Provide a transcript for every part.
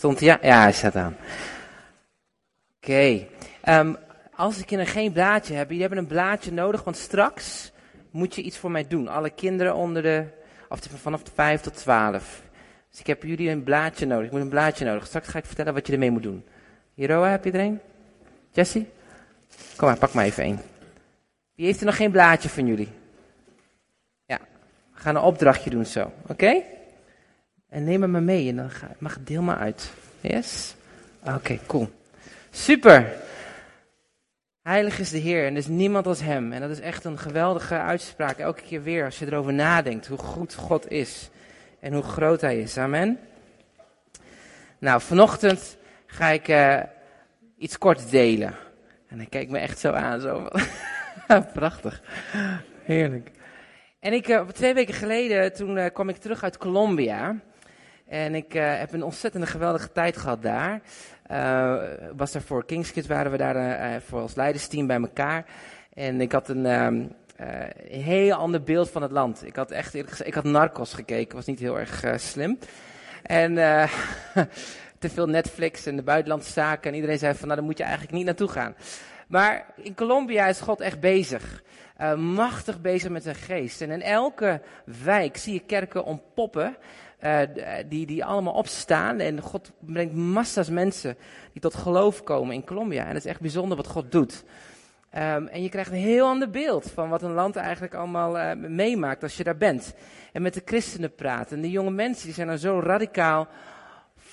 Stond hij? Ja, hij staat aan. Oké. Ehm, als de kinderen geen blaadje hebben, jullie hebben een blaadje nodig, want straks moet je iets voor mij doen. Alle kinderen onder de, of vanaf de 5 tot 12. Dus ik heb jullie een blaadje nodig. Ik moet een blaadje nodig. Straks ga ik vertellen wat je ermee moet doen. Hiroa, heb je er een? Jessie? Kom maar, pak maar even één. Wie heeft er nog geen blaadje van jullie? Ja, we gaan een opdrachtje doen zo, oké? En neem hem maar mee en dan mag het deel maar uit. Yes? Oké, cool. Super. Heilig is de Heer en er is niemand als Hem. En dat is echt een geweldige uitspraak elke keer weer als je erover nadenkt hoe goed God is en hoe groot Hij is. Amen. Nou, vanochtend ga ik uh, iets kort delen. En hij kijkt me echt zo aan, zo. Prachtig. Heerlijk. En ik, uh, twee weken geleden, toen uh, kwam ik terug uit Colombia. En ik heb een ontzettende geweldige tijd gehad daar. was daar voor Kings Kids, waren we daar voor als leidersteam bij elkaar. En ik had een, um, heel ander beeld van het land. Ik had echt, ik had Narcos gekeken, was niet heel erg slim. En te veel Netflix en de buitenlandse zaken. En iedereen zei van, nou, daar moet je eigenlijk niet naartoe gaan. Maar in Colombia is God echt bezig. Uh, machtig bezig met zijn geest. En in elke wijk zie je kerken ontpoppen. Uh, die, die allemaal opstaan. En God brengt massa's mensen die tot geloof komen in Colombia. En het is echt bijzonder wat God doet. Um, en je krijgt een heel ander beeld van wat een land eigenlijk allemaal meemaakt als je daar bent. En met de christenen praten. En de jonge mensen die zijn dan zo radicaal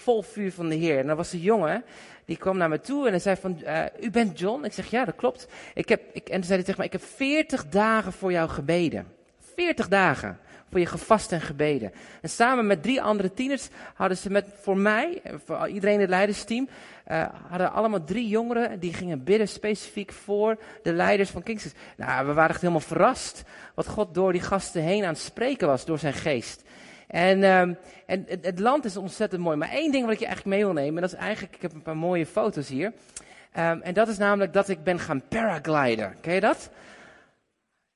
vol vuur van de Heer. En dan was een jongen, die kwam naar me toe en hij zei van, uh, u bent John? Ik zeg, ja, dat klopt. Ik heb, ik, en toen zei hij tegen mij, ik heb 40 dagen voor jou gebeden. 40 dagen voor je gevast en gebeden. En samen met drie andere tieners hadden ze met, voor mij, voor iedereen in het leidersteam, uh, hadden allemaal drie jongeren die gingen bidden specifiek voor de leiders van Kingston. Nou, we waren echt helemaal verrast wat God door die gasten heen aan het spreken was, door zijn geest. En, um, en het, land is ontzettend mooi. Maar één ding wat ik je eigenlijk mee wil nemen, en dat is eigenlijk, ik heb een paar mooie foto's hier. Um, en dat is namelijk dat ik ben gaan paragliden. Ken je dat?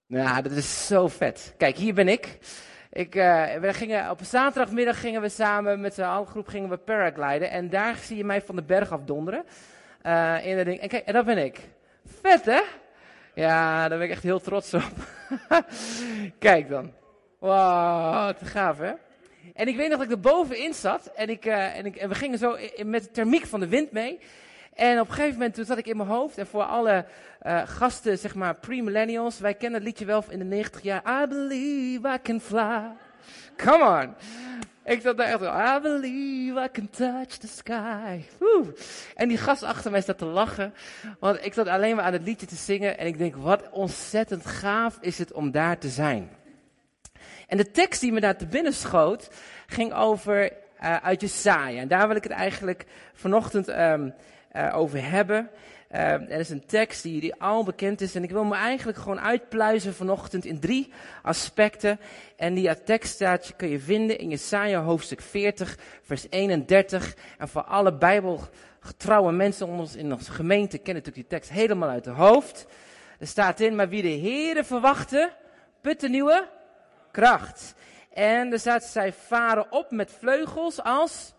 Nou, dat is zo vet. Kijk, hier ben ik. Ik, uh, we gingen, op zaterdagmiddag gingen we samen met z'n groep gingen we paragliden. En daar zie je mij van de berg af donderen. Uh, in de ding. En kijk, en dat ben ik. Vet, hè? Ja, daar ben ik echt heel trots op. kijk dan. Wauw, te gaaf hè? En ik weet nog dat ik er bovenin zat en, ik, uh, en, ik, en we gingen zo met de thermiek van de wind mee. En op een gegeven moment toen zat ik in mijn hoofd en voor alle uh, gasten, zeg maar pre-millennials, wij kennen het liedje wel in de 90 jaar. I believe I can fly. Come on. Ik zat daar echt I believe I can touch the sky. Woe. En die gast achter mij staat te lachen. Want ik zat alleen maar aan het liedje te zingen. En ik denk, wat ontzettend gaaf is het om daar te zijn. En de tekst die me daar te binnen schoot, ging over uh, uit Jesaja. En daar wil ik het eigenlijk vanochtend um, uh, over hebben. Uh, er is een tekst die, die al bekend is. En ik wil me eigenlijk gewoon uitpluizen vanochtend in drie aspecten. En die tekst staat, kun je vinden in Jesaja hoofdstuk 40, vers 31. En voor alle bijbelgetrouwe mensen onder ons in onze gemeente kennen natuurlijk die tekst helemaal uit de hoofd. Er staat in, maar wie de Heere verwachten, put een nieuwe kracht. En er staat, zij varen op met vleugels als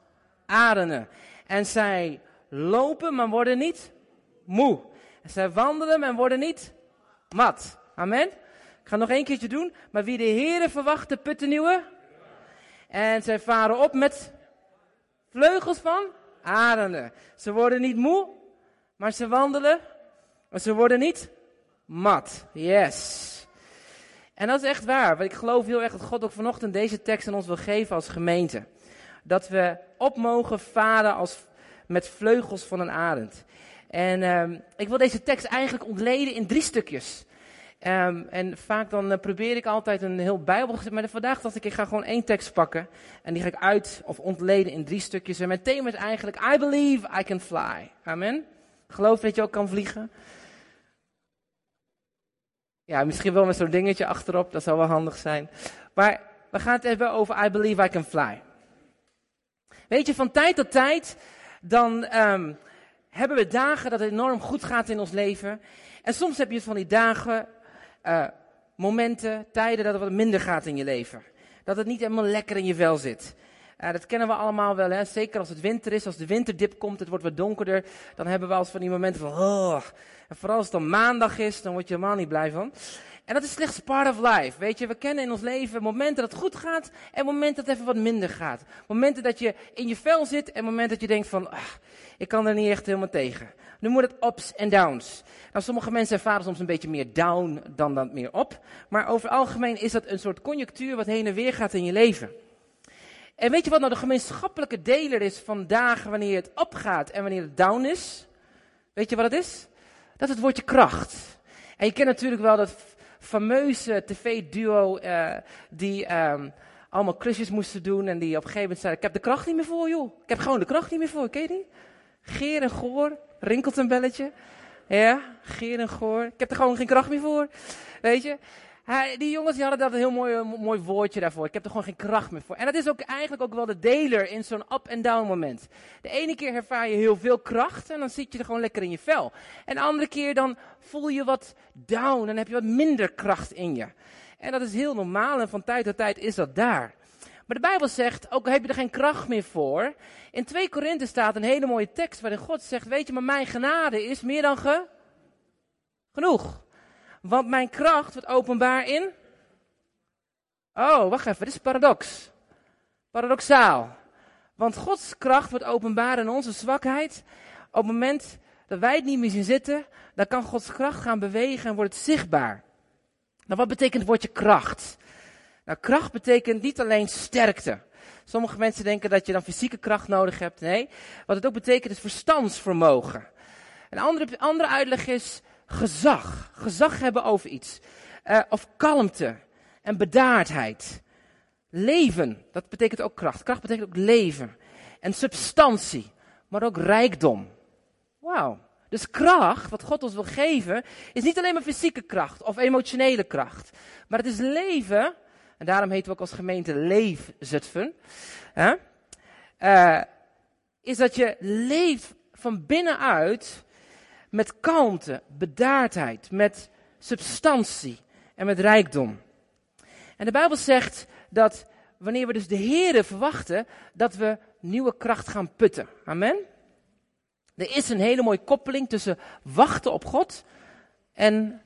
arenden. En zij lopen, maar worden niet moe. En zij wandelen, maar worden niet mat. Amen. Ik ga nog één keertje doen. Maar wie de Heeren verwacht, de putten nieuwe. En zij varen op met vleugels van arenden. Ze worden niet moe, maar ze wandelen, maar ze worden niet mat. Yes. En dat is echt waar. Want ik geloof heel erg dat God ook vanochtend deze tekst aan ons wil geven als gemeente. Dat we op mogen varen als, met vleugels van een arend. En um, ik wil deze tekst eigenlijk ontleden in drie stukjes. Um, en vaak dan uh, probeer ik altijd een heel bijbel. Maar vandaag dacht ik, ik ga gewoon één tekst pakken. En die ga ik uit of ontleden in drie stukjes. En mijn thema is eigenlijk, I believe I can fly. Amen. Geloof dat je ook kan vliegen. Ja, misschien wel met zo'n dingetje achterop, dat zou wel handig zijn. Maar we gaan het hebben over I Believe I Can Fly. Weet je, van tijd tot tijd, dan um, hebben we dagen dat het enorm goed gaat in ons leven. En soms heb je van die dagen, uh, momenten, tijden dat het wat minder gaat in je leven. Dat het niet helemaal lekker in je vel zit. Dat kennen we allemaal wel, hè? zeker als het winter is, als de winterdip komt, het wordt wat donkerder, dan hebben we als van die momenten van, oh. En vooral als het dan maandag is, dan word je helemaal niet blij van. En dat is slechts part of life. Weet je, we kennen in ons leven momenten dat het goed gaat en momenten dat het even wat minder gaat. Momenten dat je in je vel zit en momenten dat je denkt van, ah, ik kan er niet echt helemaal tegen. Nu moet het ups en downs. Nou, sommige mensen ervaren soms een beetje meer down dan dan meer op. Maar over het algemeen is dat een soort conjunctuur wat heen en weer gaat in je leven. En weet je wat nou de gemeenschappelijke deler is van dagen wanneer het opgaat en wanneer het down is? Weet je wat het is? Dat is het woordje kracht. En je kent natuurlijk wel dat fameuze tv-duo uh, die um, allemaal klusjes moesten doen en die op een gegeven moment zeiden, ik heb de kracht niet meer voor joh. Ik heb gewoon de kracht niet meer voor, ken je die? Geer en Goor, rinkelt een belletje. Ja, Geer en Goor. Ik heb er gewoon geen kracht meer voor. Weet je? Die jongens die hadden dat een heel mooi, mooi woordje daarvoor. Ik heb er gewoon geen kracht meer voor. En dat is ook eigenlijk ook wel de deler in zo'n up-and-down moment. De ene keer ervaar je heel veel kracht en dan zit je er gewoon lekker in je vel. En de andere keer dan voel je wat down en heb je wat minder kracht in je. En dat is heel normaal en van tijd tot tijd is dat daar. Maar de Bijbel zegt, ook heb je er geen kracht meer voor. In 2 Korinthe staat een hele mooie tekst waarin God zegt, weet je, maar mijn genade is meer dan ge... genoeg. Want mijn kracht wordt openbaar in. Oh, wacht even, dit is paradox. Paradoxaal. Want Gods kracht wordt openbaar in onze zwakheid. Op het moment dat wij het niet meer zien zitten, dan kan Gods kracht gaan bewegen en wordt het zichtbaar. Nou, wat betekent het woordje kracht? Nou, kracht betekent niet alleen sterkte. Sommige mensen denken dat je dan fysieke kracht nodig hebt. Nee, wat het ook betekent is verstandsvermogen. Een andere, andere uitleg is gezag. Gezag hebben over iets. Uh, of kalmte en bedaardheid. Leven, dat betekent ook kracht. Kracht betekent ook leven. En substantie, maar ook rijkdom. Wauw. Dus kracht, wat God ons wil geven, is niet alleen maar fysieke kracht of emotionele kracht. Maar het is leven, en daarom heten we ook als gemeente Leefzutphen. Uh, is dat je leeft van binnenuit met kalmte, bedaardheid, met substantie en met rijkdom. En de Bijbel zegt dat wanneer we dus de Here verwachten, dat we nieuwe kracht gaan putten. Amen. Er is een hele mooie koppeling tussen wachten op God en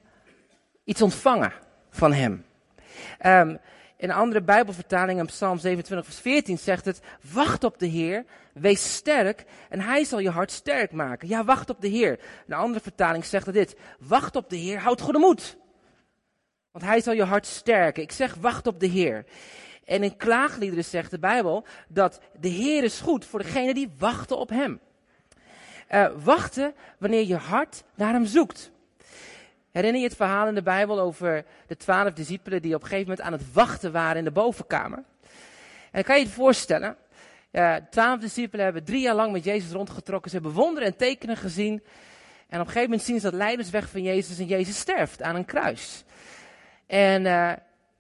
iets ontvangen van Hem. Um, in andere Bijbelvertaling, in Psalm 27, vers 14, zegt het: Wacht op de Heer, wees sterk en Hij zal je hart sterk maken. Ja, wacht op de Heer. Een andere vertaling zegt dit: Wacht op de Heer, houd goede moed. Want Hij zal je hart sterken. Ik zeg: Wacht op de Heer. En in klaagliederen zegt de Bijbel dat de Heer is goed voor degenen die wachten op Hem. Uh, wachten wanneer je hart naar Hem zoekt. Herinner je het verhaal in de Bijbel over de twaalf discipelen die op een gegeven moment aan het wachten waren in de bovenkamer? En kan je je voorstellen, twaalf discipelen hebben drie jaar lang met Jezus rondgetrokken. Ze hebben wonderen en tekenen gezien. En op een gegeven moment zien ze dat leidersweg van Jezus en Jezus sterft aan een kruis. En uh,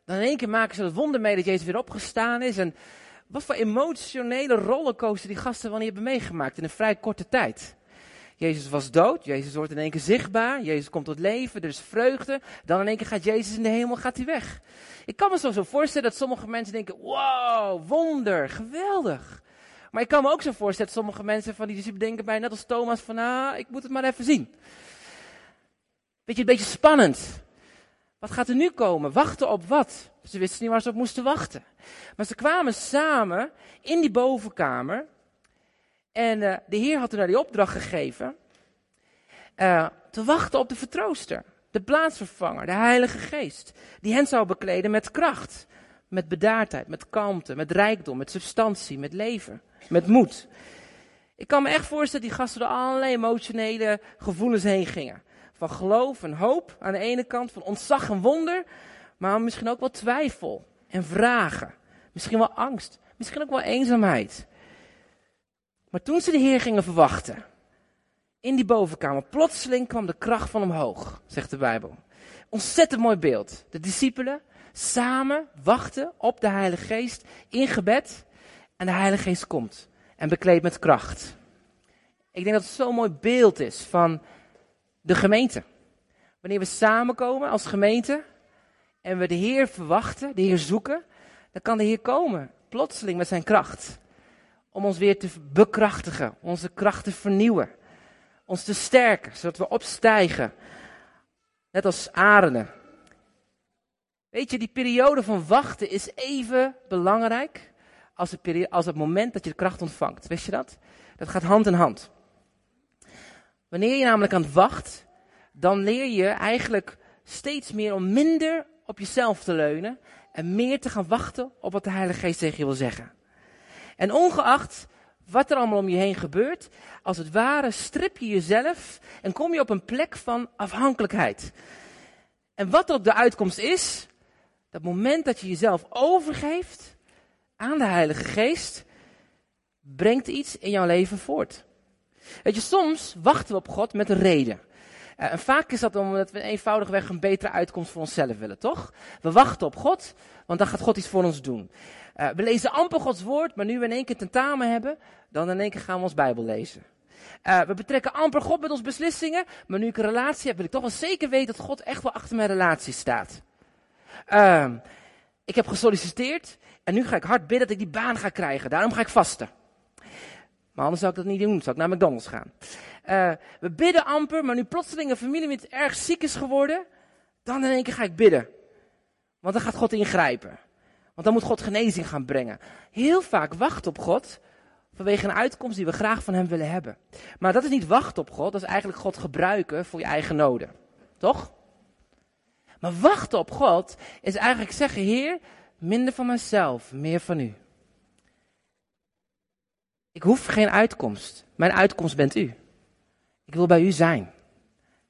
dan in één keer maken ze het wonder mee dat Jezus weer opgestaan is. En wat voor emotionele rollercoaster die gasten wel niet hebben meegemaakt in een vrij korte tijd. Jezus was dood, Jezus wordt in één keer zichtbaar, Jezus komt tot leven, er is vreugde. Dan in één keer gaat Jezus in de hemel, gaat hij weg. Ik kan me zo, voorstellen dat sommige mensen denken, wow, wonder, geweldig. Maar ik kan me ook zo voorstellen dat sommige mensen van die discipelen denken bij, net als Thomas, van ah, ik moet het maar even zien. Beetje, een beetje spannend. Wat gaat er nu komen? Wachten op wat? Ze wisten niet waar ze op moesten wachten. Maar ze kwamen samen in die bovenkamer. En uh, de Heer had toen die opdracht gegeven. Uh, te wachten op de vertrooster. De plaatsvervanger, de Heilige Geest. Die hen zou bekleden met kracht. Met bedaardheid, met kalmte, met rijkdom, met substantie, met leven, met moed. Ik kan me echt voorstellen dat die gasten door allerlei emotionele gevoelens heen gingen. Van geloof en hoop aan de ene kant, van ontzag en wonder. Maar misschien ook wel twijfel en vragen. Misschien wel angst, misschien ook wel eenzaamheid. Maar toen ze de Heer gingen verwachten, in die bovenkamer, plotseling kwam de kracht van omhoog, zegt de Bijbel. Ontzettend mooi beeld. De discipelen samen wachten op de Heilige Geest in gebed. En de Heilige Geest komt en bekleedt met kracht. Ik denk dat het zo'n mooi beeld is van de gemeente. Wanneer we samenkomen als gemeente en we de Heer verwachten, de Heer zoeken, dan kan de Heer komen, plotseling met zijn kracht. Om ons weer te bekrachtigen, onze kracht te vernieuwen, ons te sterken, zodat we opstijgen, net als arenden. Weet je, die periode van wachten is even belangrijk als, het, als het moment dat je de kracht ontvangt. Wist je dat? Dat gaat hand in hand. Wanneer je namelijk aan het wacht, dan leer je eigenlijk steeds meer om minder op jezelf te leunen en meer te gaan wachten op wat de Heilige Geest tegen je wil zeggen. En ongeacht wat er allemaal om je heen gebeurt, als het ware strip je jezelf en kom je op een plek van afhankelijkheid. En wat ook de uitkomst is, dat moment dat je jezelf overgeeft aan de Heilige Geest, brengt iets in jouw leven voort. Weet je, soms wachten we op God met een reden. Uh, en vaak is dat omdat we eenvoudigweg een betere uitkomst voor onszelf willen, toch? We wachten op God, want dan gaat God iets voor ons doen. Uh, we lezen amper Gods woord, maar nu we in één keer tentamen hebben, dan in één keer gaan we ons Bijbel lezen. Uh, we betrekken amper God met onze beslissingen, maar nu ik een relatie heb, wil ik toch wel zeker weten dat God echt wel achter mijn relatie staat. Ehm, ik heb gesolliciteerd en nu ga ik hard bidden dat ik die baan ga krijgen. Daarom ga ik vasten. Maar anders zou ik dat niet doen, zou ik naar McDonald's gaan. Uh, we bidden amper, maar nu plotseling een familielid erg ziek is geworden, dan in één keer ga ik bidden. Want dan gaat God ingrijpen. Want dan moet God genezing gaan brengen. Heel vaak wacht op God vanwege een uitkomst die we graag van Hem willen hebben. Maar dat is niet wachten op God, dat is eigenlijk God gebruiken voor je eigen noden. Toch? Maar wachten op God is eigenlijk zeggen, Heer, minder van mezelf, meer van U. Ik hoef geen uitkomst. Mijn uitkomst bent U. Ik wil bij U zijn.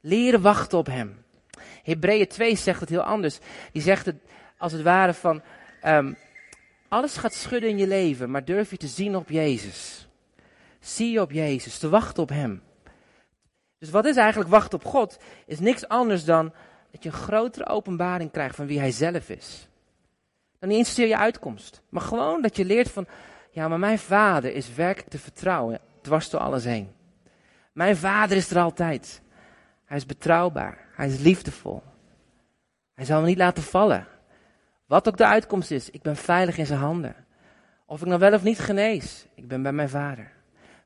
Leren wachten op Hem. Hebreeën 2 zegt het heel anders. Die zegt het als het ware van, um, alles gaat schudden in je leven, maar durf je te zien op Jezus. Zie je op Jezus, te wachten op Hem. Dus wat is eigenlijk wachten op God? Is niks anders dan dat je een grotere openbaring krijgt van wie Hij zelf is. Dan niet eens je uitkomst, maar gewoon dat je leert van, ja, maar mijn vader is werkelijk te vertrouwen, dwars door alles heen. Mijn vader is er altijd. Hij is betrouwbaar, hij is liefdevol. Hij zal me niet laten vallen. Wat ook de uitkomst is, ik ben veilig in zijn handen. Of ik nou wel of niet genees, ik ben bij mijn vader.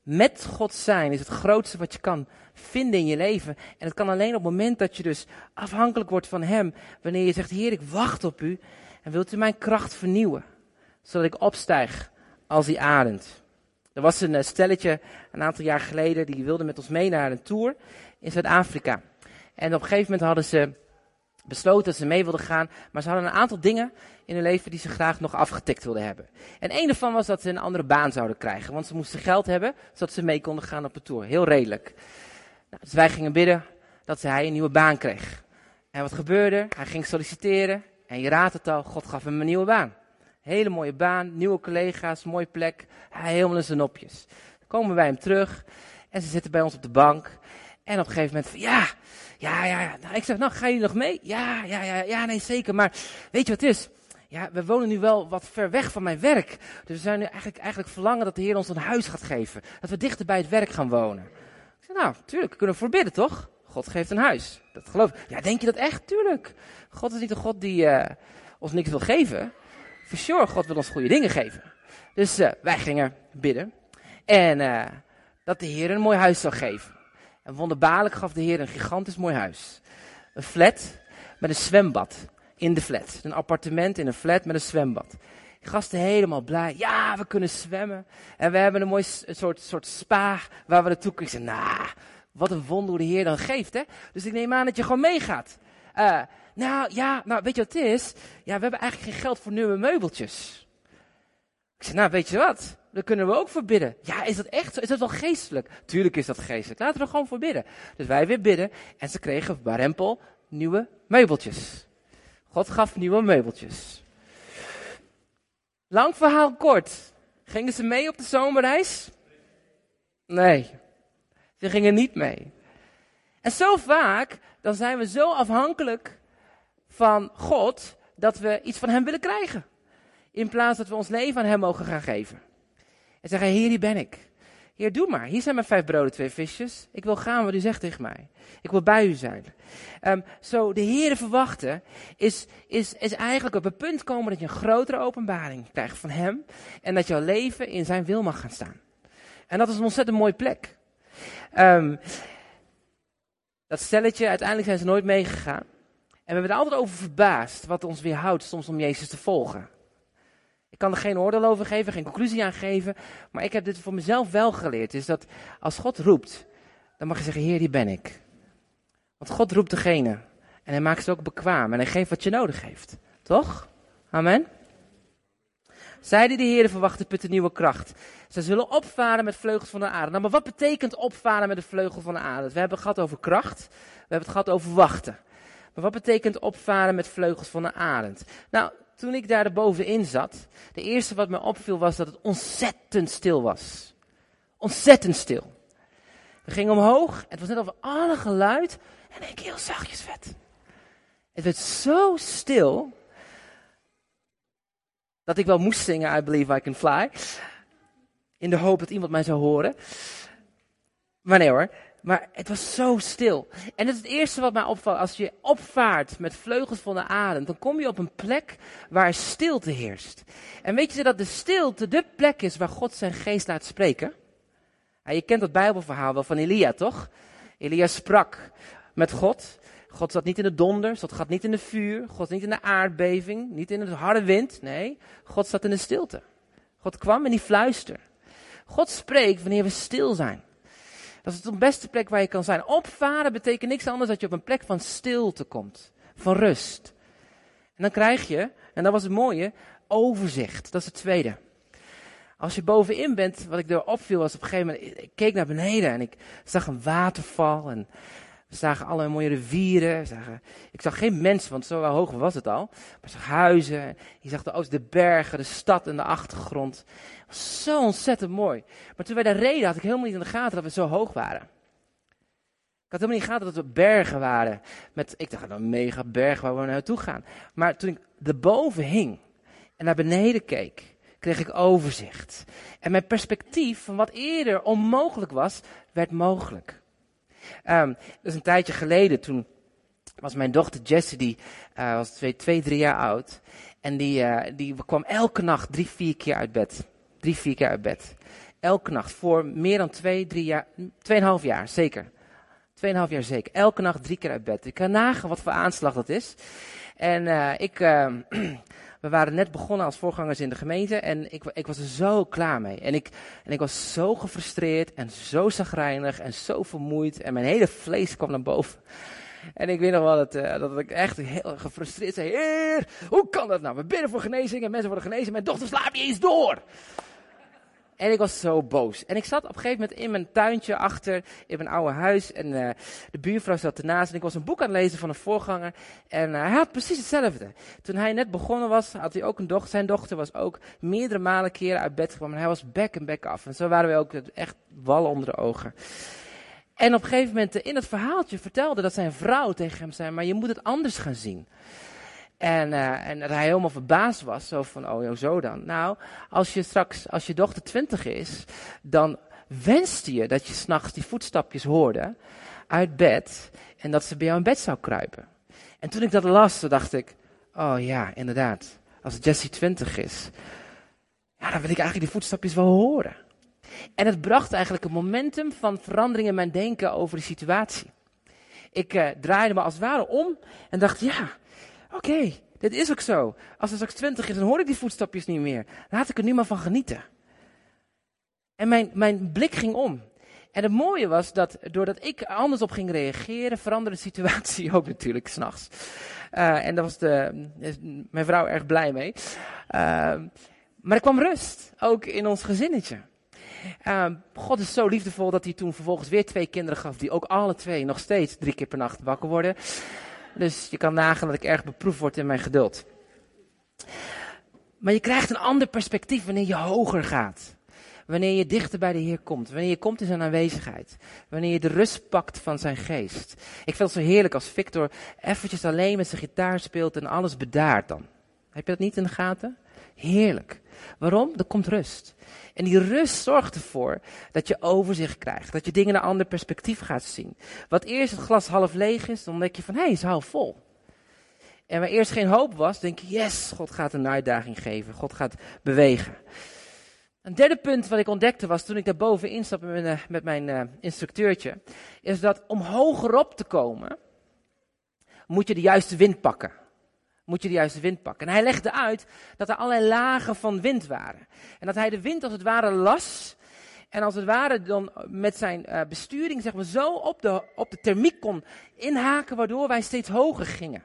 Met God zijn is het grootste wat je kan vinden in je leven. En het kan alleen op het moment dat je dus afhankelijk wordt van Hem. Wanneer je zegt, Heer, ik wacht op U. En wilt U mijn kracht vernieuwen. Zodat ik opstijg als die arend. Er was een eh, stelletje een aantal jaar geleden, die wilde met ons mee naar een tour in Zuid-Afrika. En op een gegeven moment hadden ze besloten dat ze mee wilden gaan, maar ze hadden een aantal dingen in hun leven die ze graag nog afgetikt wilden hebben. En een daarvan was dat ze een andere baan zouden krijgen, want ze moesten geld hebben, zodat ze mee konden gaan op de tour. Heel redelijk. Nou, dus wij gingen bidden dat hij een nieuwe baan kreeg. En wat gebeurde? Hij ging solliciteren en je raadt het al, God gaf hem een nieuwe baan. Hele mooie baan, nieuwe collega's, mooie plek. Hij helemaal in zijn nopjes. Dan komen we bij hem terug en ze zitten bij ons op de bank. En op een gegeven moment van, ja, ja, ja. Nou, ik zeg, nou, ga je nog mee? Ja, ja, ja, ja, nee, zeker. Maar weet je wat het is? Ja, we wonen nu wel wat ver weg van mijn werk. Dus we zijn nu eigenlijk, eigenlijk verlangen dat de Heer ons een huis gaat geven. Dat we dichter bij het werk gaan wonen. Ik zeg, nou, tuurlijk, kunnen we voorbidden, toch? God geeft een huis. Dat geloof ik. Ja, denk je dat echt? Tuurlijk. God is niet een God die uh, ons niks wil geven. For sure, God wil ons goede dingen geven. Dus uh, wij gingen bidden. En uh, dat de Heer een mooi huis zou geven. En wonderbaarlijk gaf de Heer een gigantisch mooi huis. Een flat met een zwembad in de flat. Een appartement in een flat met een zwembad. gasten helemaal blij. Ja, we kunnen zwemmen. En we hebben een mooi soort, soort spa waar we naartoe kunnen. Nou, wat een wonder hoe de Heer dan geeft, hè. Dus ik neem aan dat je gewoon meegaat. Uh, nou, ja, nou, weet je wat het is? Ja, we hebben eigenlijk geen geld voor nieuwe meubeltjes. Ik zei, nou, weet je wat? Daar kunnen we ook voor bidden. Ja, is dat echt zo? Is dat wel geestelijk? Tuurlijk is dat geestelijk. Laten we gewoon voor bidden. Dus wij weer bidden en ze kregen barempel nieuwe meubeltjes. God gaf nieuwe meubeltjes. Lang verhaal kort. Gingen ze mee op de zomerreis? Nee, ze gingen niet mee. En zo vaak, dan zijn we zo afhankelijk van God, dat we iets van Hem willen krijgen. In plaats dat we ons leven aan Hem mogen gaan geven. En zeggen, Heer, hier ben ik. Heer, doe maar. Hier zijn mijn vijf broden, twee visjes. Ik wil gaan wat u zegt tegen mij. Ik wil bij u zijn. Um, zo, de Heer verwachten is, is, is eigenlijk op het punt komen dat je een grotere openbaring krijgt van Hem. En dat jouw leven in zijn wil mag gaan staan. En dat is een ontzettend mooie plek. Um, dat stelletje, uiteindelijk zijn ze nooit meegegaan. En we hebben er altijd over verbaasd wat ons weerhoudt soms om Jezus te volgen. Ik kan er geen oordeel over geven, geen conclusie aan geven. Maar ik heb dit voor mezelf wel geleerd. Is dat als God roept, dan mag je zeggen, Heer, die ben ik. Want God roept degene. En hij maakt ze ook bekwaam. En hij geeft wat je nodig heeft. Toch? Amen. Zij die de Heer verwachten putten nieuwe kracht. Ze zullen opvaren met vleugels van de aarde. Nou, maar wat betekent opvaren met de vleugel van de aarde? We hebben het gehad over kracht. We hebben het gehad over wachten. Wat betekent opvaren met vleugels van de arend? Nou, toen ik daar bovenin zat, de eerste wat me opviel was dat het ontzettend stil was. Ontzettend stil. We gingen omhoog, het was net over alle geluid en ik heel zachtjes vet. Het werd zo stil dat ik wel moest zingen I Believe I Can Fly. In de hoop dat iemand mij zou horen. Maar nee hoor, maar het was zo stil. En dat is het eerste wat mij opvalt. Als je opvaart met vleugels van de adem, dan kom je op een plek waar stilte heerst. En weet je dat de stilte de plek is waar God zijn geest laat spreken? je kent dat Bijbelverhaal wel van Elia, toch? Elia sprak met God. God zat niet in de donder, God zat niet in de vuur, God niet in de aardbeving, niet in de harde wind. Nee, God zat in de stilte. God kwam en die fluister. God spreekt wanneer we stil zijn. Dat is de beste plek waar je kan zijn. Opvaren betekent niks anders dan dat je op een plek van stilte komt. Van rust. En dan krijg je, en dat was het mooie, overzicht. Dat is het tweede. Als je bovenin bent, wat ik er opviel was op een gegeven moment, ik keek naar beneden en ik zag een waterval en we zagen allerlei mooie rivieren. Zagen, ik zag geen mensen, want zo hoog was het al. Maar ik zag huizen. Je zag de, oost, de bergen, de stad in de achtergrond. Het was zo ontzettend mooi. Maar toen wij daar reden, had ik helemaal niet in de gaten dat we zo hoog waren. Ik had helemaal niet in de gaten dat we bergen waren. Met, ik dacht, een mega berg waar we naartoe gaan. Maar toen ik erboven hing en naar beneden keek, kreeg ik overzicht. En mijn perspectief van wat eerder onmogelijk was, werd mogelijk. Um, dus een tijdje geleden, toen was mijn dochter Jessie, die uh, was twee, twee, drie jaar oud. En die, uh, die kwam elke nacht drie, vier keer uit bed. Drie, vier keer uit bed. Elke nacht, voor meer dan twee, drie jaar, tweeënhalf jaar, zeker. Tweeënhalf jaar zeker. Elke nacht drie keer uit bed. Ik kan nagaan wat voor aanslag dat is. En uh, ik, uh, we waren net begonnen als voorgangers in de gemeente en ik, ik was er zo klaar mee. En ik, en ik was zo gefrustreerd en zo zagrijnig en zo vermoeid en mijn hele vlees kwam naar boven. En ik weet nog wel dat, uh, dat ik echt heel gefrustreerd zei, heer, hoe kan dat nou? We bidden voor genezing en mensen worden genezen, mijn dochter slaapt niet eens door. En ik was zo boos. En ik zat op een gegeven moment in mijn tuintje achter, in mijn oude huis. En uh, de buurvrouw zat ernaast. En ik was een boek aan het lezen van een voorganger. En uh, hij had precies hetzelfde. Toen hij net begonnen was, had hij ook een dochter. Zijn dochter was ook meerdere malen keren uit bed gekomen. En hij was back en back af. En zo waren we ook echt wallen onder de ogen. En op een gegeven moment in het verhaaltje vertelde dat zijn vrouw tegen hem zei, maar je moet het anders gaan zien. En, uh, en dat hij helemaal verbaasd was, zo van, oh, zo dan. Nou, als je straks, als je dochter twintig is, dan wenste je dat je s'nachts die voetstapjes hoorde uit bed en dat ze bij jou in bed zou kruipen. En toen ik dat las, dacht ik, oh ja, inderdaad, als Jessie twintig is, ja, dan wil ik eigenlijk die voetstapjes wel horen. En het bracht eigenlijk een momentum van verandering in mijn denken over de situatie. Ik uh, draaide me als het ware om en dacht, ja, Oké, okay, dit is ook zo. Als er straks twintig is, dan hoor ik die voetstapjes niet meer. Laat ik er nu maar van genieten. En mijn, mijn blik ging om. En het mooie was dat doordat ik anders op ging reageren, veranderde de situatie ook natuurlijk s'nachts. Uh, en daar was de, mijn vrouw erg blij mee. Uh, maar er kwam rust, ook in ons gezinnetje. Uh, God is zo liefdevol dat hij toen vervolgens weer twee kinderen gaf, die ook alle twee nog steeds drie keer per nacht wakker worden. Dus je kan nagaan dat ik erg beproefd word in mijn geduld. Maar je krijgt een ander perspectief wanneer je hoger gaat. Wanneer je dichter bij de Heer komt. Wanneer je komt in zijn aanwezigheid. Wanneer je de rust pakt van zijn geest. Ik vind het zo heerlijk als Victor eventjes alleen met zijn gitaar speelt en alles bedaart dan. Heb je dat niet in de gaten? Heerlijk. Waarom? Er komt rust. En die rust zorgt ervoor dat je overzicht krijgt. Dat je dingen in een ander perspectief gaat zien. Wat eerst het glas half leeg is, dan denk je van hé, is half vol. En waar eerst geen hoop was, denk je yes, God gaat een uitdaging geven. God gaat bewegen. Een derde punt wat ik ontdekte was toen ik daar bovenin stapte met mijn, met mijn uh, instructeurtje. Is dat om hogerop te komen, moet je de juiste wind pakken moet je de juiste wind pakken. En hij legde uit dat er allerlei lagen van wind waren. En dat hij de wind als het ware las. En als het ware dan met zijn uh, besturing zeg maar, zo op de, op de thermiek kon inhaken, waardoor wij steeds hoger gingen.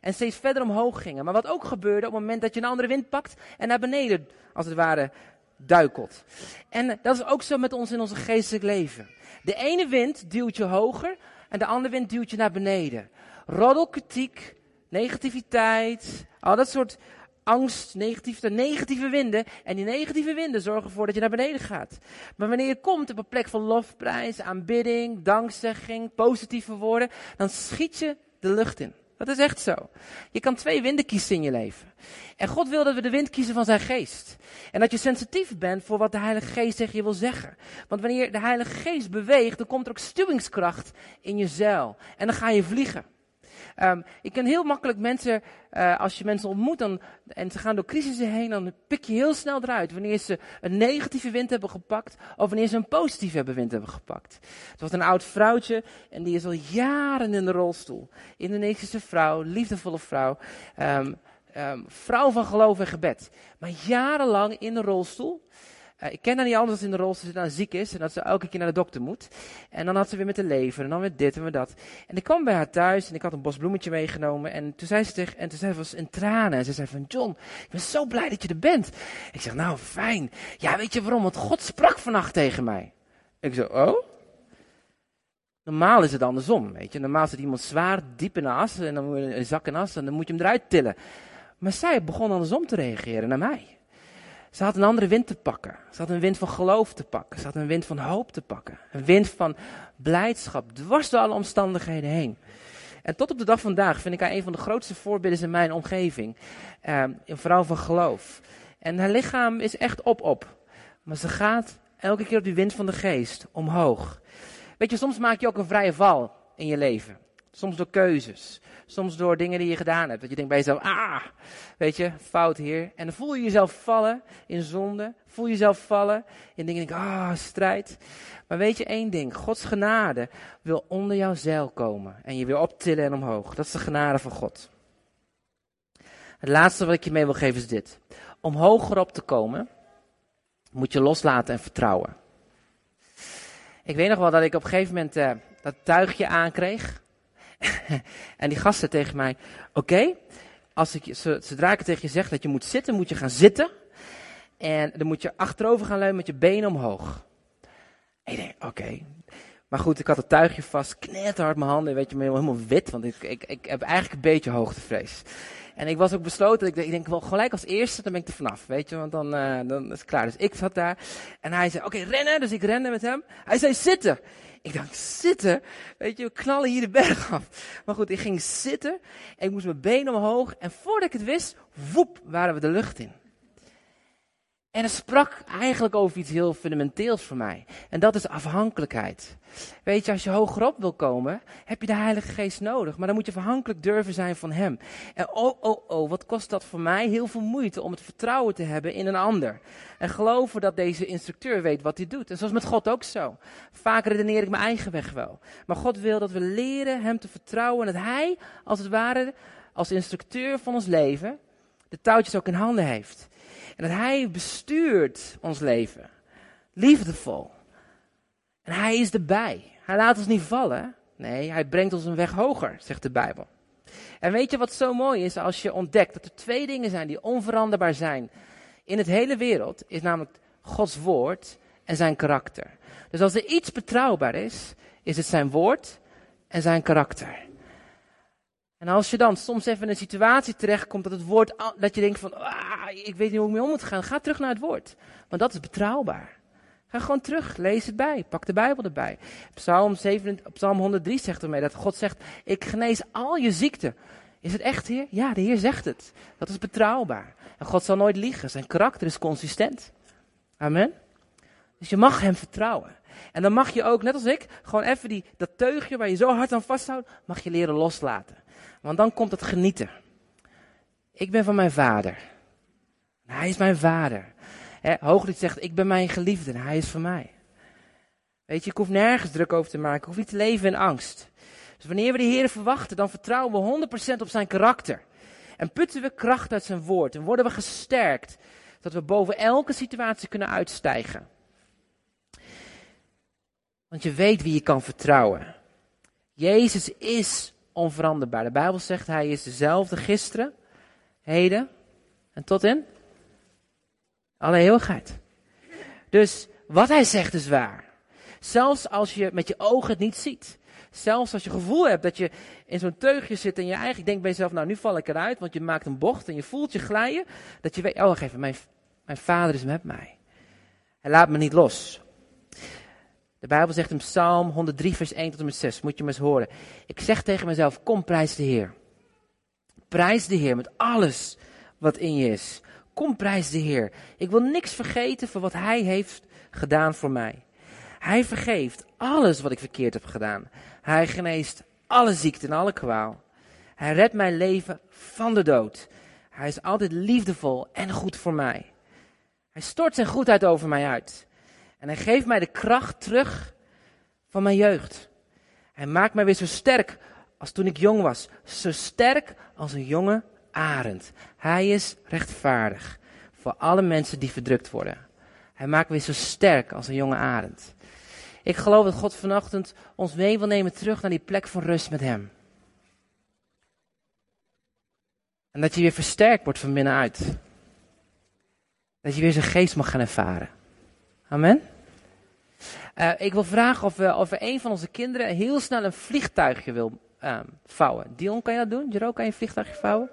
En steeds verder omhoog gingen. Maar wat ook gebeurde op het moment dat je een andere wind pakt en naar beneden, als het ware, duikelt. En dat is ook zo met ons in onze geestelijk leven. De ene wind duwt je hoger en de andere wind duwt je naar beneden. Roddelkritiek, negativiteit, al dat soort angst, negatieve, negatieve winden. En die negatieve winden zorgen ervoor dat je naar beneden gaat. Maar wanneer je komt op een plek van lofprijs, aanbidding, dankzegging, positieve woorden, dan schiet je de lucht in. Dat is echt zo. Je kan twee winden kiezen in je leven. En God wil dat we de wind kiezen van zijn geest. En dat je sensitief bent voor wat de Heilige Geest tegen je wil zeggen. Want wanneer de Heilige Geest beweegt, dan komt er ook stuwingskracht in je zeil. En dan ga je vliegen. Um, ik ken heel makkelijk mensen, uh, als je mensen ontmoet dan, en ze gaan door crisissen heen, dan pik je heel snel eruit wanneer ze een negatieve wind hebben gepakt of wanneer ze een positieve wind hebben gepakt. Het was een oud vrouwtje en die is al jaren in de rolstoel. Indonesische vrouw, liefdevolle vrouw, um, um, vrouw van geloof en gebed. Maar jarenlang in de rolstoel. Uh, ik ken haar niet anders als in de rol ze dan ziek is en dat ze elke keer naar de dokter moet. En dan had ze weer met de lever en dan weer dit en weer dat. En ik kwam bij haar thuis en ik had een bos bloemetje meegenomen. En toen zei ze tegen, en toen zei ze was in tranen. En ze zei van, John, ik ben zo blij dat je er bent. Ik zeg, nou fijn. Ja, weet je waarom? Want God sprak vannacht tegen mij. Ik zo, oh? Normaal is het andersom, weet je. Normaal zit iemand zwaar diep in de as en dan moet je een zak in as en dan moet je hem eruit tillen. Maar zij begon andersom te reageren naar mij. Ze had een andere wind te pakken. Ze had een wind van geloof te pakken. Ze had een wind van hoop te pakken. Een wind van blijdschap, dwars door alle omstandigheden heen. En tot op de dag vandaag vind ik haar een van de grootste voorbeelden in mijn omgeving. Um, een vrouw van geloof. En haar lichaam is echt op-op. Maar ze gaat elke keer op die wind van de geest omhoog. Weet je, soms maak je ook een vrije val in je leven. Soms door keuzes. Soms door dingen die je gedaan hebt. Dat je denkt bij jezelf, ah, weet je, fout hier. En dan voel je jezelf vallen in zonde. Voel je jezelf vallen in dingen, denk, ah, strijd. Maar weet je één ding, Gods genade wil onder jouw zeil komen. En je weer optillen en omhoog. Dat is de genade van God. Het laatste wat ik je mee wil geven is dit. Om hoger op te komen, moet je loslaten en vertrouwen. Ik weet nog wel dat ik op een gegeven moment uh, dat tuigje aankreeg. en die gasten tegen mij, oké, als ik, zodra ik tegen je zeg dat je moet zitten, moet je gaan zitten. En dan moet je achterover gaan leunen met je benen omhoog. Ik denk, oké. Maar goed, ik had het tuigje vast, knetterhard mijn handen, weet je, helemaal wit, want ik, ik, ik heb eigenlijk een beetje hoogtevrees. En ik was ook besloten, ik denk, ik denk wel gelijk als eerste, dan ben ik er vanaf, weet je, want dan, uh, dan is het klaar. Dus ik zat daar en hij zei, oké, rennen, dus ik rende met hem. Hij zei, zitten. Ik dacht, zitten? Weet je, we knallen hier de berg af. Maar goed, ik ging zitten en ik moest mijn benen omhoog. En voordat ik het wist, woep, waren we de lucht in. En het sprak eigenlijk over iets heel fundamenteels voor mij. En dat is afhankelijkheid. Weet je, als je hogerop wil komen, heb je de Heilige Geest nodig. Maar dan moet je afhankelijk durven zijn van Hem. En oh, oh, oh, wat kost dat voor mij? Heel veel moeite om het vertrouwen te hebben in een ander. En geloven dat deze instructeur weet wat hij doet. En zoals met God ook zo. Vaak redeneer ik mijn eigen weg wel. Maar God wil dat we leren Hem te vertrouwen. En dat Hij, als het ware, als instructeur van ons leven, de touwtjes ook in handen heeft. En dat Hij bestuurt ons leven. Liefdevol. En Hij is erbij. Hij laat ons niet vallen. Nee, Hij brengt ons een weg hoger, zegt de Bijbel. En weet je wat zo mooi is als je ontdekt dat er twee dingen zijn die onveranderbaar zijn in het hele wereld, is namelijk Gods woord en zijn karakter. Dus als er iets betrouwbaar is, is het zijn woord en zijn karakter. En als je dan soms even in een situatie terechtkomt dat het woord, dat je denkt van, ah, ik weet niet hoe ik mee om moet gaan, ga terug naar het woord. Want dat is betrouwbaar. Ga gewoon terug, lees het bij, pak de Bijbel erbij. Psalm, 7, Psalm 103 zegt ermee dat God zegt, ik genees al je ziekten Is het echt, Heer? Ja, de Heer zegt het. Dat is betrouwbaar. En God zal nooit liegen. Zijn karakter is consistent. Amen. Dus je mag Hem vertrouwen. En dan mag je ook, net als ik, gewoon even die, dat teugje waar je zo hard aan vasthoudt, mag je leren loslaten. Want dan komt het genieten. Ik ben van mijn vader. Hij is mijn vader. He, Hooglied zegt, ik ben mijn geliefde en hij is van mij. Weet je, ik hoef nergens druk over te maken. Ik hoef niet te leven in angst. Dus wanneer we de Heer verwachten, dan vertrouwen we 100% op zijn karakter. En putten we kracht uit zijn woord. En worden we gesterkt. Dat we boven elke situatie kunnen uitstijgen. Want je weet wie je kan vertrouwen. Jezus is onveranderbaar. De Bijbel zegt hij is dezelfde gisteren, heden en tot in alle eeuwigheid. Dus wat hij zegt is waar. Zelfs als je met je ogen het niet ziet. Zelfs als je gevoel hebt dat je in zo'n teugje zit en je eigenlijk denkt bij jezelf, nou nu val ik eruit, want je maakt een bocht en je voelt je glijden. Dat je weet, oh even, mijn, mijn vader is met mij. Hij laat me niet los. De Bijbel zegt in Psalm 103, vers 1 tot en met 6. Moet je maar eens horen. Ik zeg tegen mezelf: Kom, prijs de Heer. Prijs de Heer met alles wat in je is. Kom, prijs de Heer. Ik wil niks vergeten van wat Hij heeft gedaan voor mij. Hij vergeeft alles wat ik verkeerd heb gedaan. Hij geneest alle ziekte en alle kwaal. Hij redt mijn leven van de dood. Hij is altijd liefdevol en goed voor mij. Hij stort zijn goedheid over mij uit. En hij geeft mij de kracht terug van mijn jeugd. Hij maakt mij weer zo sterk als toen ik jong was. Zo sterk als een jonge arend. Hij is rechtvaardig voor alle mensen die verdrukt worden. Hij maakt me weer zo sterk als een jonge arend. Ik geloof dat God vanochtend ons mee wil nemen terug naar die plek van rust met Hem. En dat je weer versterkt wordt van binnenuit. Dat je weer zijn geest mag gaan ervaren. Amen. Uh, ik wil vragen of, we, of een van onze kinderen heel snel een vliegtuigje wil um, vouwen. Dion, kan je dat doen? Jero, kan je een vliegtuigje vouwen?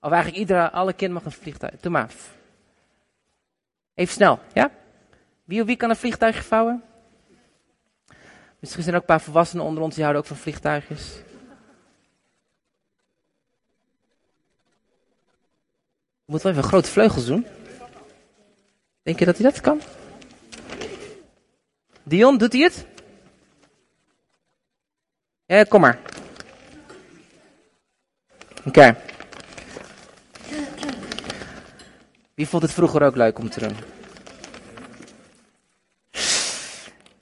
Of eigenlijk iedere, alle kinderen mag een vliegtuig. Doe maar. Even snel, ja? Wie wie kan een vliegtuigje vouwen? Misschien zijn er ook een paar volwassenen onder ons die houden ook van vliegtuigjes. Moet wel even grote vleugels doen. Denk je dat hij dat kan? Dion, doet hij het? Ja, kom maar. Oké. Wie vond het vroeger ook leuk om te doen?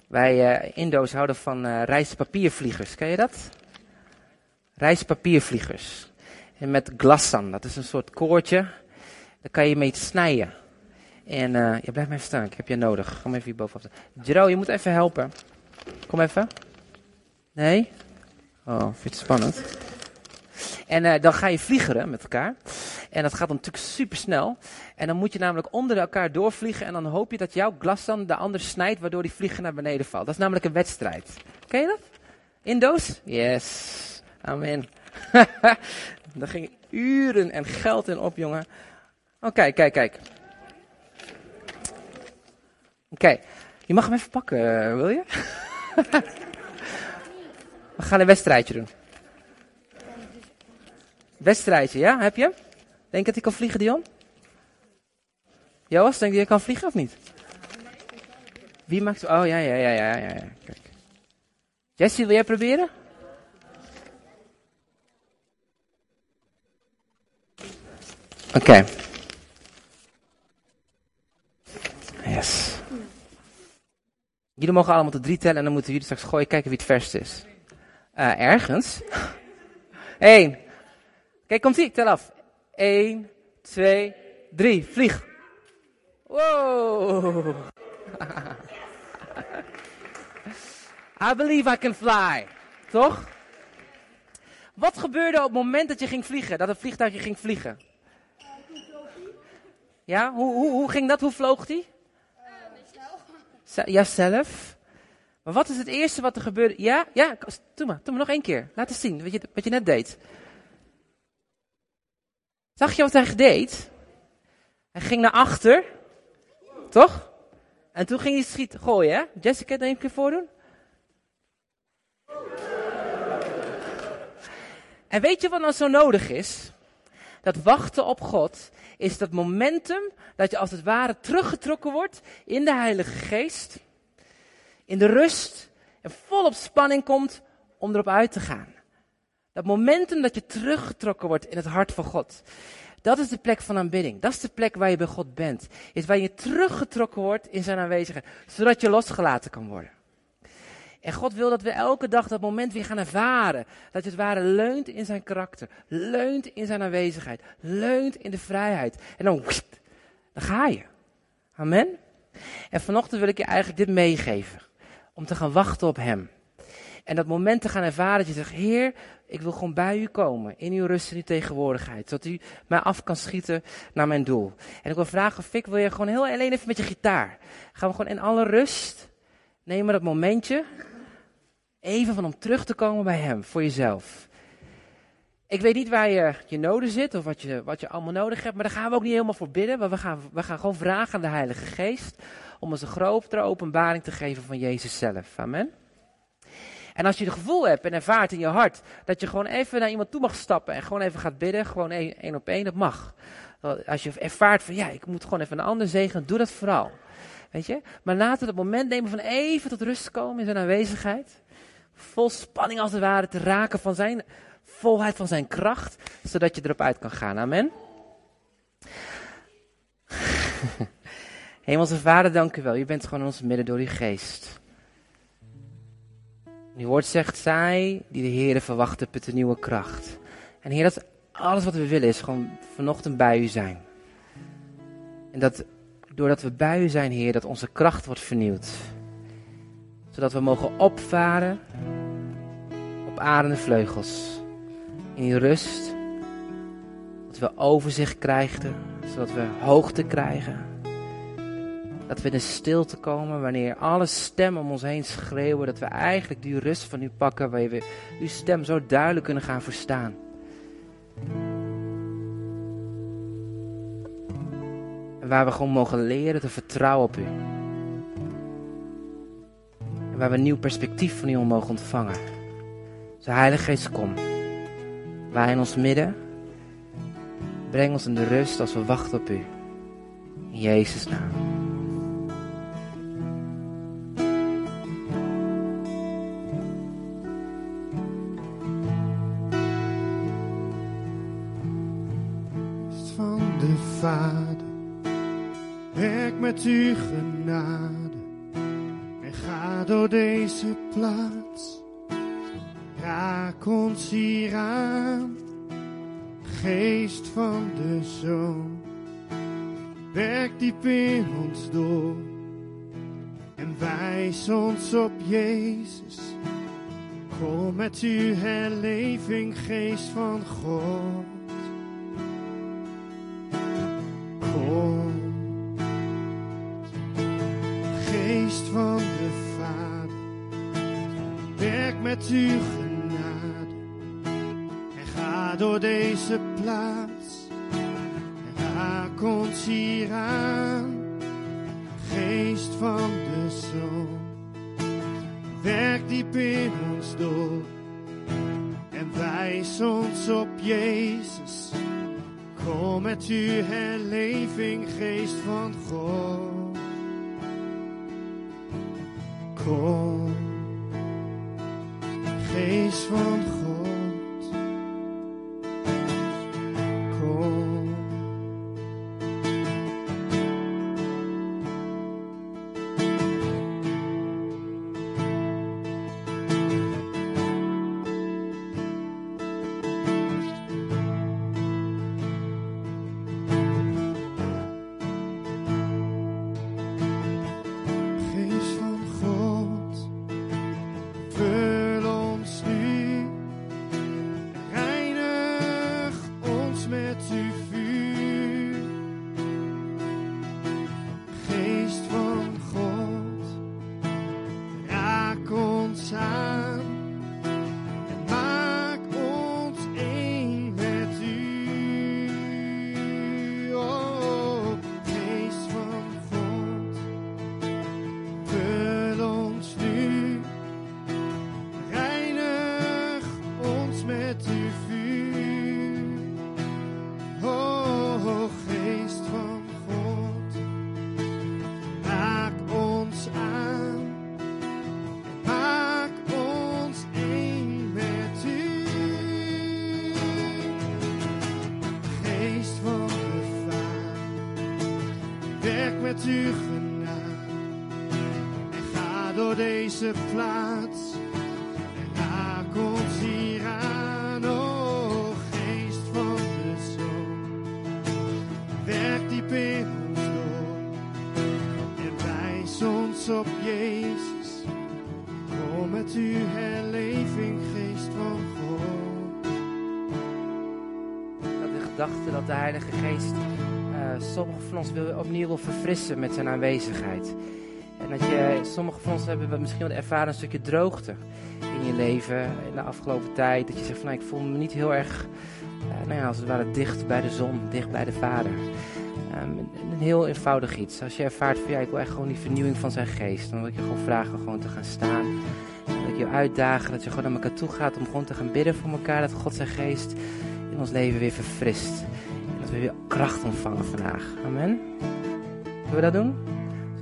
Wij uh, Indo's houden van uh, rijstpapiervliegers. Ken je dat? Rijstpapiervliegers. En met glassan, dat is een soort koordje. Daar kan je mee snijden. En uh, je blijft me even staan, ik heb je nodig. Kom even hier bovenaf. Jero, je moet even helpen. Kom even. Nee? Oh, vind je het spannend? En uh, dan ga je vliegeren met elkaar. En dat gaat natuurlijk super snel. En dan moet je namelijk onder elkaar doorvliegen. En dan hoop je dat jouw glas dan de ander snijdt, waardoor die vlieger naar beneden valt. Dat is namelijk een wedstrijd. Ken je dat? Indo's? Yes. Amen. Daar ging uren en geld in op, jongen. Oké, okay, kijk, kijk. Oké, je mag hem even pakken, eh, wil je? We gaan een wedstrijdje doen. Wedstrijdje, ja? Heb je? Denk dat hij kan vliegen, Dion? Joas, denk je dat kan vliegen of niet? Wie maakt... Oh, ja, ja, ja, ja, ja. Kijk. Jessie, wil jij proberen? Oké. Yes. Jullie mogen allemaal tot drie tellen en dan moeten jullie straks gooien kijken wie het verst is. Uh, ergens. Eén. Kijk, komt ie. Tel af. Eén, twee, drie. Vlieg. Wow. I believe I can fly. Toch? Wat gebeurde op het moment dat je ging vliegen? Dat het vliegtuigje ging vliegen? Ja, hoe, hoe, hoe ging dat? Hoe vloog die? Jijzelf. Maar wat is het eerste wat er gebeurde? Ja, ja, doe maar, doe maar nog één keer. Laat eens zien wat je, wat je net deed. Zag je wat hij deed? Hij ging naar achter. Toch? En toen ging hij schieten, gooien, hè? Jessica, dan een keer voordoen. En weet je wat nou zo nodig is? Dat wachten op God is dat momentum dat je als het ware teruggetrokken wordt in de Heilige Geest, in de rust en volop spanning komt om erop uit te gaan. Dat momentum dat je teruggetrokken wordt in het hart van God. Dat is de plek van aanbidding. Dat is de plek waar je bij God bent. Is waar je teruggetrokken wordt in zijn aanwezigheid. Zodat je losgelaten kan worden. En God wil dat we elke dag dat moment weer gaan ervaren. Dat je het ware leunt in zijn karakter. Leunt in zijn aanwezigheid. Leunt in de vrijheid. En dan, dan ga je. Amen. En vanochtend wil ik je eigenlijk dit meegeven. Om te gaan wachten op hem. En dat moment te gaan ervaren dat je zegt, Heer, ik wil gewoon bij u komen. In uw rust en uw tegenwoordigheid. Zodat u mij af kan schieten naar mijn doel. En ik wil vragen, Fik, wil je gewoon heel alleen even met je gitaar. Gaan we gewoon in alle rust nemen dat momentje. Even van om terug te komen bij hem, voor jezelf. Ik weet niet waar je, je noden zit of wat je, wat je allemaal nodig hebt, maar daar gaan we ook niet helemaal voor bidden. Maar we gaan, we gaan gewoon vragen aan de Heilige Geest om ons een grotere openbaring te geven van Jezus zelf. Amen. En als je het gevoel hebt en ervaart in je hart dat je gewoon even naar iemand toe mag stappen en gewoon even gaat bidden, gewoon één op één, dat mag. Als je ervaart van ja, ik moet gewoon even een ander zegen, doe dat vooral. Weet je? Maar laten we het moment nemen van even tot rust komen in zijn aanwezigheid. Vol spanning als het ware te raken van zijn volheid, van zijn kracht, zodat je erop uit kan gaan. Amen. Hemelse Vader, dank u wel. U bent gewoon in ons midden door uw geest. uw woord zegt, zij die de Heer verwachten, putten nieuwe kracht. En Heer, dat alles wat we willen is gewoon vanochtend bij u zijn. En dat doordat we bij u zijn, Heer, dat onze kracht wordt vernieuwd. Zodat we mogen opvaren op adende vleugels. In uw rust. Dat we overzicht krijgen, zodat we hoogte krijgen. Dat we in de stilte komen wanneer alle stemmen om ons heen schreeuwen. Dat we eigenlijk die rust van u pakken, waar we uw stem zo duidelijk kunnen gaan verstaan. En waar we gewoon mogen leren te vertrouwen op u. En waar we een nieuw perspectief van u mogen ontvangen. De Heilige Geest, kom. Wij in ons midden. Breng ons in de rust als we wachten op u. In Jezus' naam. Wijs ons op Jezus. Kom met uw herleving, geest van God. Kom. geest van de Vader, werk met uw genade en ga door deze plaats en raak ons hier aan, geest van de Zoon, werk diep in ons door en wijs ons op Jezus. Kom met uw herleving, geest van God. Kom, geest van God. Plaats. En o geest van de zon. Werk diep in ons door. En ons op Jezus. Kom met uw herleving, geest van God. Dat de gedachte dat de Heilige Geest uh, sommigen van ons wil, opnieuw wil verfrissen met zijn aanwezigheid. Dat sommige van ons hebben misschien wel ervaren een stukje droogte in je leven in de afgelopen tijd. Dat je zegt van nou, ik voel me niet heel erg, uh, nou ja, als het ware dicht bij de zon, dicht bij de Vader. Um, een heel eenvoudig iets. Als je ervaart van ja, ik wil echt gewoon die vernieuwing van zijn geest. Dan wil ik je gewoon vragen gewoon te gaan staan. Wil ik je uitdagen dat je gewoon naar elkaar toe gaat om gewoon te gaan bidden voor elkaar. Dat God zijn geest in ons leven weer verfrist. En dat we weer kracht ontvangen vandaag. Amen. Zullen we dat doen?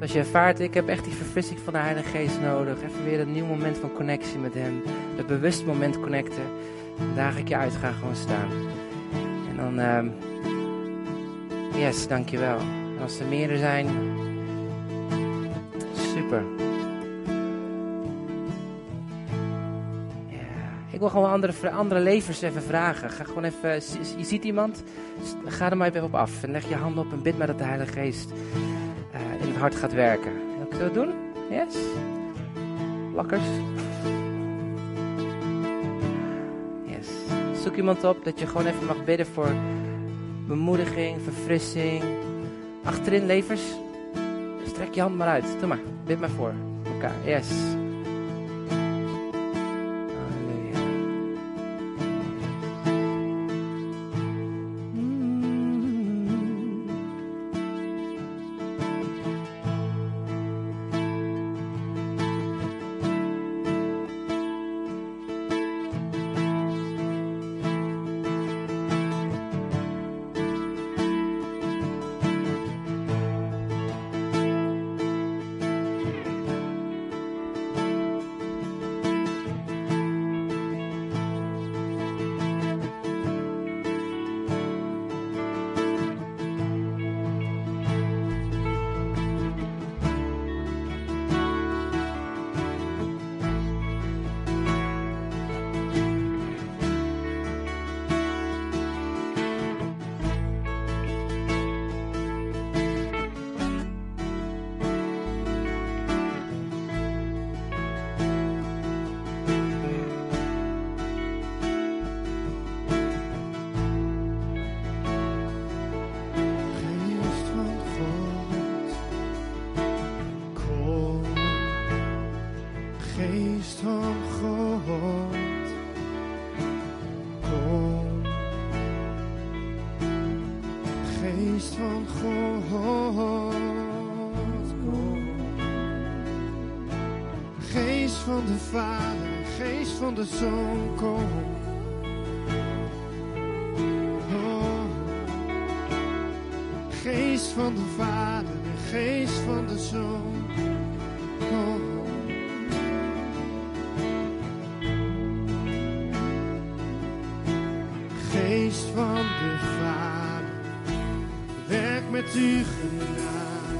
Als je ervaart, ik heb echt die verfrissing van de Heilige Geest nodig. Even weer een nieuw moment van connectie met Hem. Dat bewust moment connecten. Dan daag ik je uit, ga gewoon staan. En dan... Um, Yes, dankjewel. En als er meerdere zijn, super. Ik wil gewoon andere, andere levers even vragen. Ga gewoon even, je ziet iemand, ga er maar even op af. En leg je handen op en bid maar dat de Heilige Geest hart gaat werken. Wil ik zo doen? Yes? Lakkers? Yes. Zoek iemand op dat je gewoon even mag bidden voor bemoediging, verfrissing. Achterin levers, strek je hand maar uit. Doe maar, bid maar voor elkaar. Yes. Van de Vader, Geest van de Zoon, kom. Geest van de Vader, de Geest van de Zoon. Oh. Geest van de Vader, werk met uw genade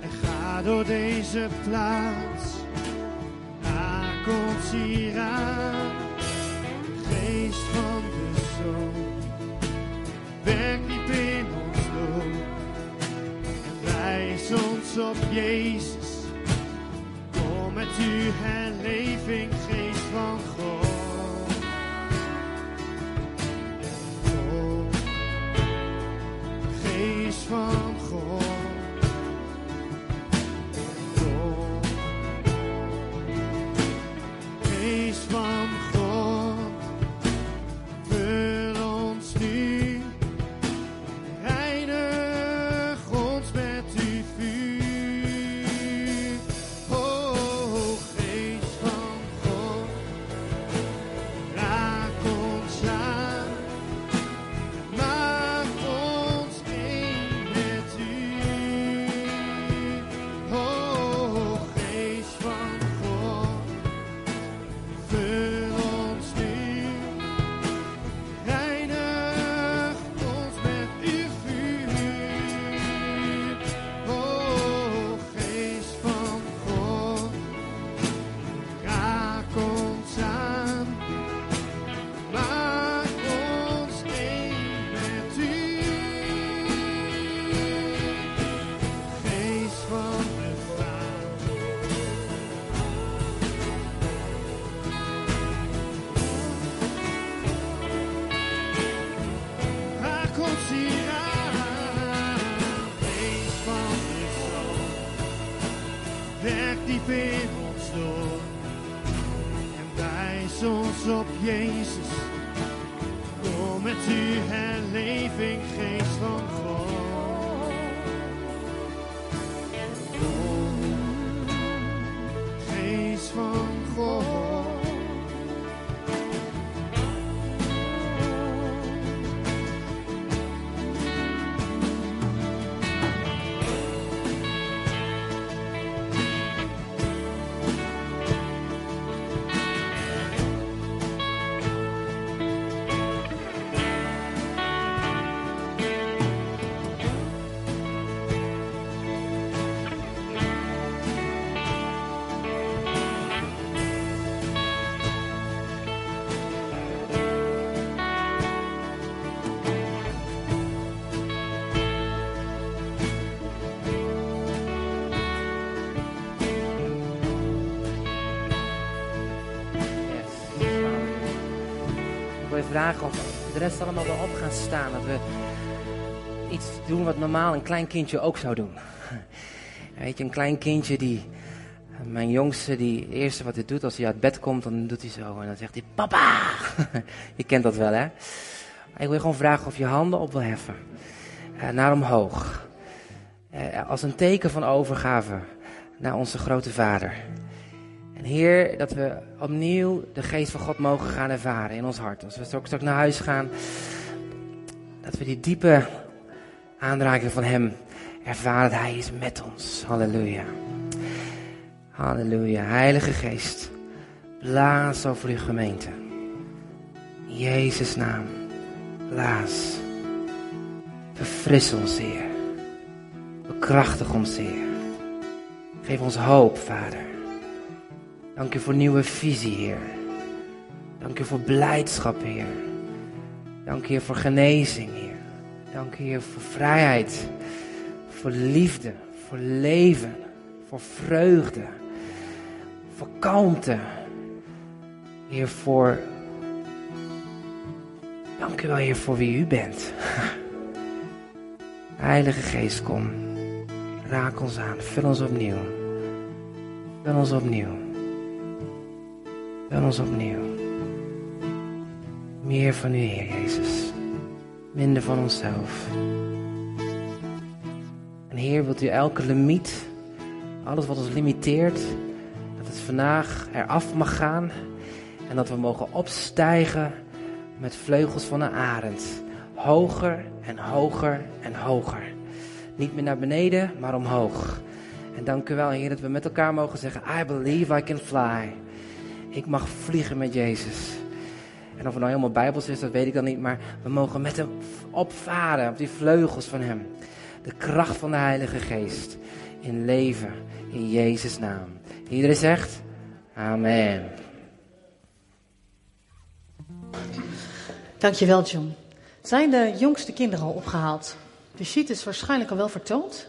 en ga door deze plaats. Raak ons Geest van de Zoon werk diep in ons door. En wijs ons op Jezus. Kom met uw herleving, geest van God. Vragen of de rest allemaal wel op gaan staan. Dat we iets doen wat normaal een klein kindje ook zou doen. Weet je, een klein kindje die... Mijn jongste, die eerste wat hij doet als hij uit bed komt, dan doet hij zo. En dan zegt hij, papa! je kent dat wel, hè? Ik wil je gewoon vragen of je handen op wil heffen. Eh, naar omhoog. Eh, als een teken van overgave naar onze grote vader. En Heer, dat we opnieuw de geest van God mogen gaan ervaren in ons hart. Als we straks, naar huis gaan, dat we die diepe aanraking van Hem ervaren. Dat Hij is met ons. Halleluja. Halleluja. Heilige Geest, blaas over uw gemeente. In Jezus' naam, blaas. Verfris ons, Heer. Bekrachtig ons, Heer. Geef ons hoop, Vader. Dank u voor nieuwe visie, Heer. Dank u voor blijdschap, Heer. Dank u, voor genezing, Heer. Dank u, voor vrijheid. Voor liefde. Voor leven. Voor vreugde. Voor kalmte. Heer, voor... Dank u wel, Heer, voor wie u bent. Heilige Geest, kom. Raak ons aan. Vul ons opnieuw. Vul ons opnieuw. Vul ons opnieuw. Meer van u, Heer Jezus. Minder van onszelf. En Heer, wilt u elke limiet, alles wat ons limiteert, dat het vandaag eraf mag gaan. En dat we mogen opstijgen met vleugels van een arend. Hoger en hoger en hoger. Niet meer naar beneden, maar omhoog. En dank u wel, Heer, dat we met elkaar mogen zeggen: I believe I can fly. Ik mag vliegen met Jezus. En of het nou helemaal bijbels is, dat weet ik dan niet. Maar we mogen met hem opvaren op die vleugels van hem. De kracht van de Heilige Geest. In leven, in Jezus' naam. Iedereen zegt, amen. Dankjewel, John. Zijn de jongste kinderen al opgehaald? De sheet is waarschijnlijk al wel vertoond.